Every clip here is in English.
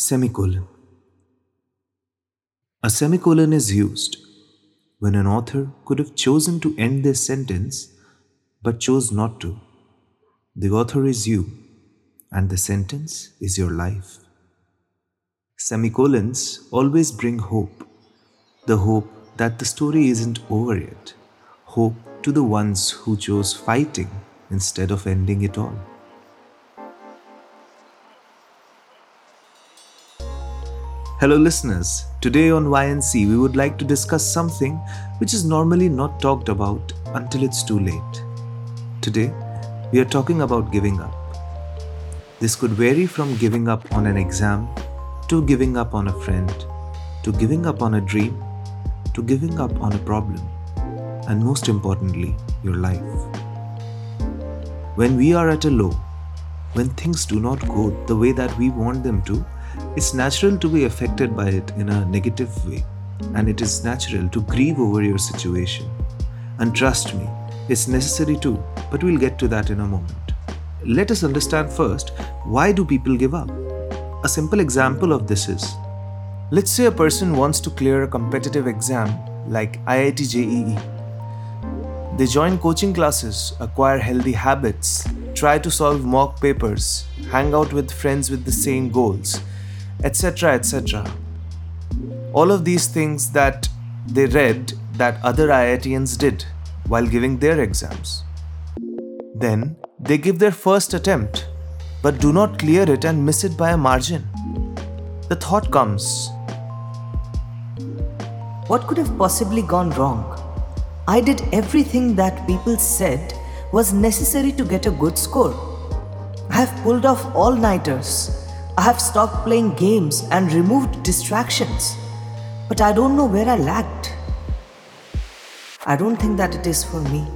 Semicolon. A semicolon is used when an author could have chosen to end this sentence but chose not to. The author is you, and the sentence is your life. Semicolons always bring hope the hope that the story isn't over yet, hope to the ones who chose fighting instead of ending it all. Hello, listeners. Today on YNC, we would like to discuss something which is normally not talked about until it's too late. Today, we are talking about giving up. This could vary from giving up on an exam, to giving up on a friend, to giving up on a dream, to giving up on a problem, and most importantly, your life. When we are at a low, when things do not go the way that we want them to, it's natural to be affected by it in a negative way, and it is natural to grieve over your situation. And trust me, it's necessary too, but we'll get to that in a moment. Let us understand first why do people give up? A simple example of this is let's say a person wants to clear a competitive exam like IIT JEE. They join coaching classes, acquire healthy habits, try to solve mock papers, hang out with friends with the same goals, etc. etc. All of these things that they read that other IITians did while giving their exams. Then they give their first attempt, but do not clear it and miss it by a margin. The thought comes What could have possibly gone wrong? I did everything that people said was necessary to get a good score. I have pulled off all nighters. I have stopped playing games and removed distractions. But I don't know where I lagged. I don't think that it is for me.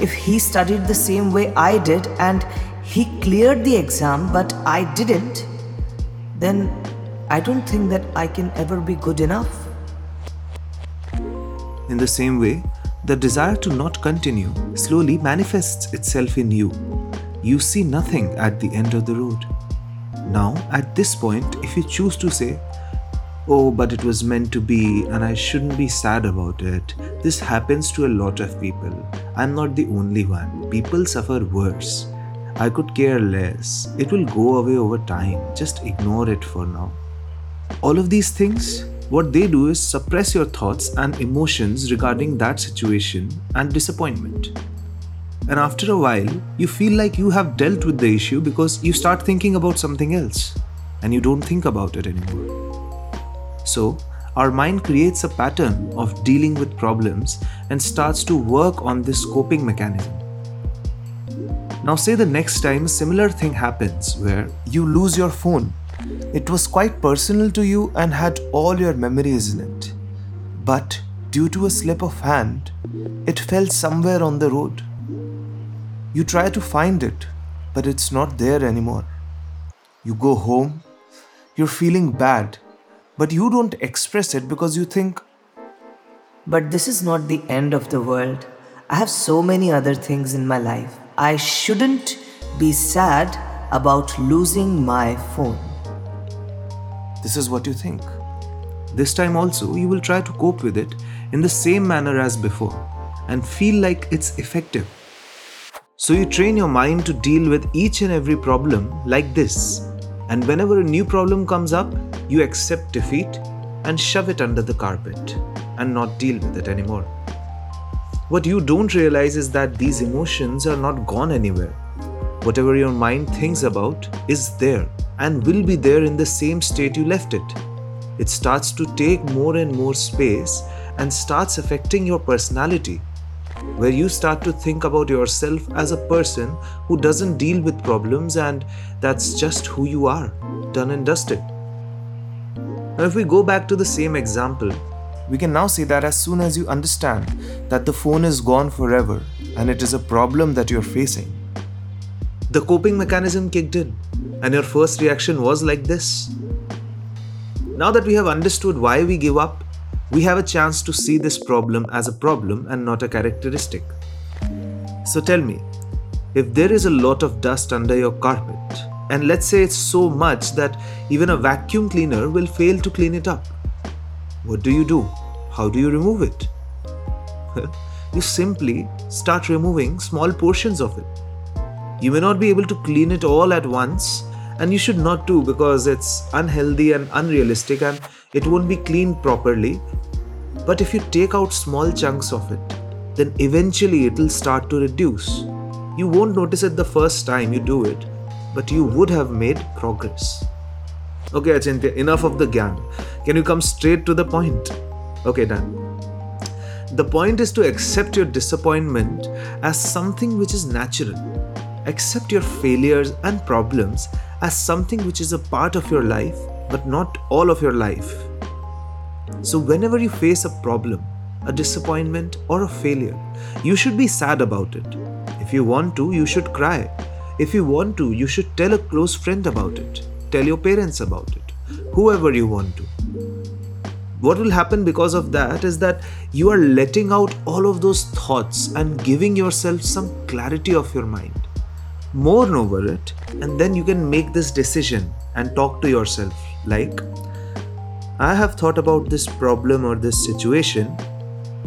If he studied the same way I did and he cleared the exam but I didn't, then I don't think that I can ever be good enough. In the same way, the desire to not continue slowly manifests itself in you. You see nothing at the end of the road. Now, at this point, if you choose to say, Oh, but it was meant to be, and I shouldn't be sad about it. This happens to a lot of people. I'm not the only one. People suffer worse. I could care less. It will go away over time. Just ignore it for now. All of these things, what they do is suppress your thoughts and emotions regarding that situation and disappointment. And after a while, you feel like you have dealt with the issue because you start thinking about something else and you don't think about it anymore. So, our mind creates a pattern of dealing with problems and starts to work on this coping mechanism. Now, say the next time a similar thing happens where you lose your phone. It was quite personal to you and had all your memories in it. But due to a slip of hand, it fell somewhere on the road. You try to find it, but it's not there anymore. You go home, you're feeling bad, but you don't express it because you think, But this is not the end of the world. I have so many other things in my life. I shouldn't be sad about losing my phone. this is what you think. This time also, you will try to cope with it in the same manner as before and feel like it's effective. So, you train your mind to deal with each and every problem like this. And whenever a new problem comes up, you accept defeat and shove it under the carpet and not deal with it anymore. What you don't realize is that these emotions are not gone anywhere. Whatever your mind thinks about is there and will be there in the same state you left it. It starts to take more and more space and starts affecting your personality, where you start to think about yourself as a person who doesn't deal with problems and that's just who you are, done and dusted. Now, if we go back to the same example, we can now say that as soon as you understand that the phone is gone forever and it is a problem that you're facing, the coping mechanism kicked in, and your first reaction was like this. Now that we have understood why we give up, we have a chance to see this problem as a problem and not a characteristic. So tell me, if there is a lot of dust under your carpet, And let's say it's so much that even a vacuum cleaner will fail to clean it up. What do you do? How do you remove it? you simply start removing small portions of it. You may not be able to clean it all at once, and you should not do because it's unhealthy and unrealistic and it won't be cleaned properly. But if you take out small chunks of it, then eventually it will start to reduce. You won't notice it the first time you do it, but you would have made progress. Okay, Achintya, enough of the gyan. Can you come straight to the point? Okay, done. The point is to accept your disappointment as something which is natural. Accept your failures and problems as something which is a part of your life, but not all of your life. So, whenever you face a problem, a disappointment, or a failure, you should be sad about it. If you want to, you should cry. If you want to, you should tell a close friend about it. Tell your parents about it. Whoever you want to. What will happen because of that is that you are letting out all of those thoughts and giving yourself some clarity of your mind. Mourn over it, and then you can make this decision and talk to yourself like, I have thought about this problem or this situation.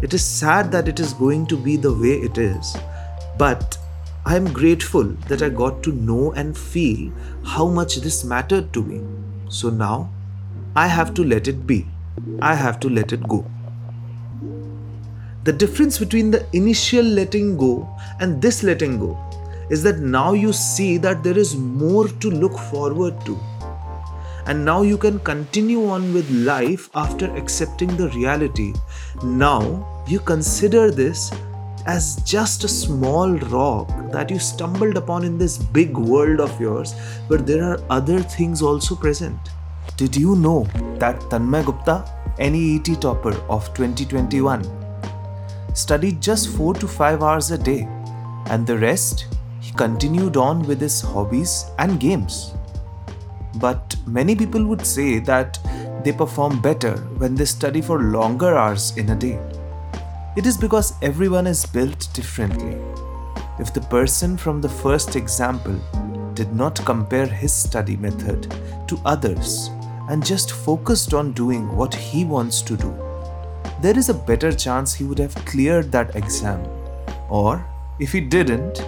It is sad that it is going to be the way it is, but I am grateful that I got to know and feel how much this mattered to me. So now I have to let it be. I have to let it go. The difference between the initial letting go and this letting go is that now you see that there is more to look forward to. And now you can continue on with life after accepting the reality. Now you consider this as just a small rock that you stumbled upon in this big world of yours, but there are other things also present. Did you know that Tanmay Gupta, NEET topper of 2021, studied just 4 to 5 hours a day, and the rest he continued on with his hobbies and games? But many people would say that they perform better when they study for longer hours in a day. It is because everyone is built differently. If the person from the first example did not compare his study method to others and just focused on doing what he wants to do, there is a better chance he would have cleared that exam. Or, if he didn't,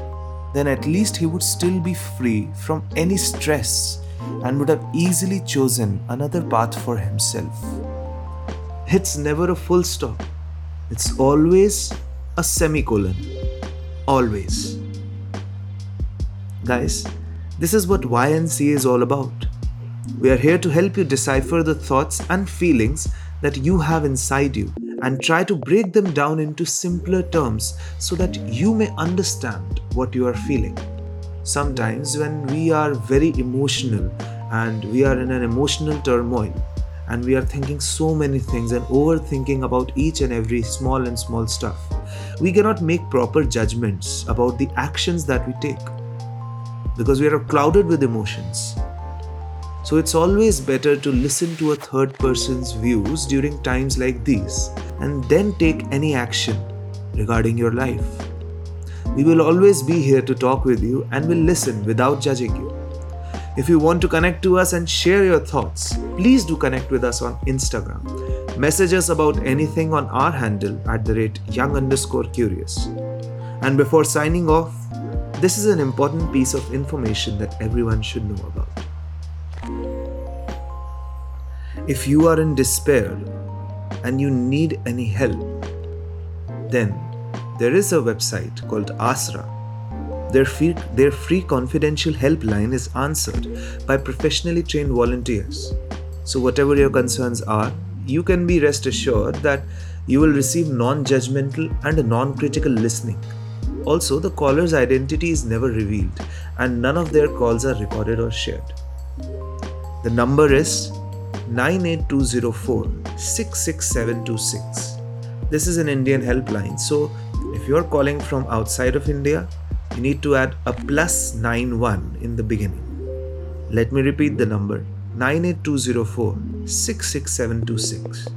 then at least he would still be free from any stress and would have easily chosen another path for himself. It's never a full stop it's always a semicolon. Always. Guys, this is what YNC is all about. We are here to help you decipher the thoughts and feelings that you have inside you and try to break them down into simpler terms so that you may understand what you are feeling. Sometimes, when we are very emotional and we are in an emotional turmoil, and we are thinking so many things and overthinking about each and every small and small stuff. We cannot make proper judgments about the actions that we take because we are clouded with emotions. So it's always better to listen to a third person's views during times like these and then take any action regarding your life. We will always be here to talk with you and will listen without judging you. If you want to connect to us and share your thoughts, please do connect with us on Instagram. Message us about anything on our handle at the rate young underscore curious. And before signing off, this is an important piece of information that everyone should know about. If you are in despair and you need any help, then there is a website called AASRA their free, their free confidential helpline is answered by professionally trained volunteers. So, whatever your concerns are, you can be rest assured that you will receive non judgmental and non critical listening. Also, the caller's identity is never revealed and none of their calls are recorded or shared. The number is 98204 66726. This is an Indian helpline, so if you are calling from outside of India, you need to add a plus 91 in the beginning. Let me repeat the number 98204 66726.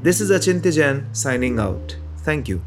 This is Achintya Jain signing out. Thank you.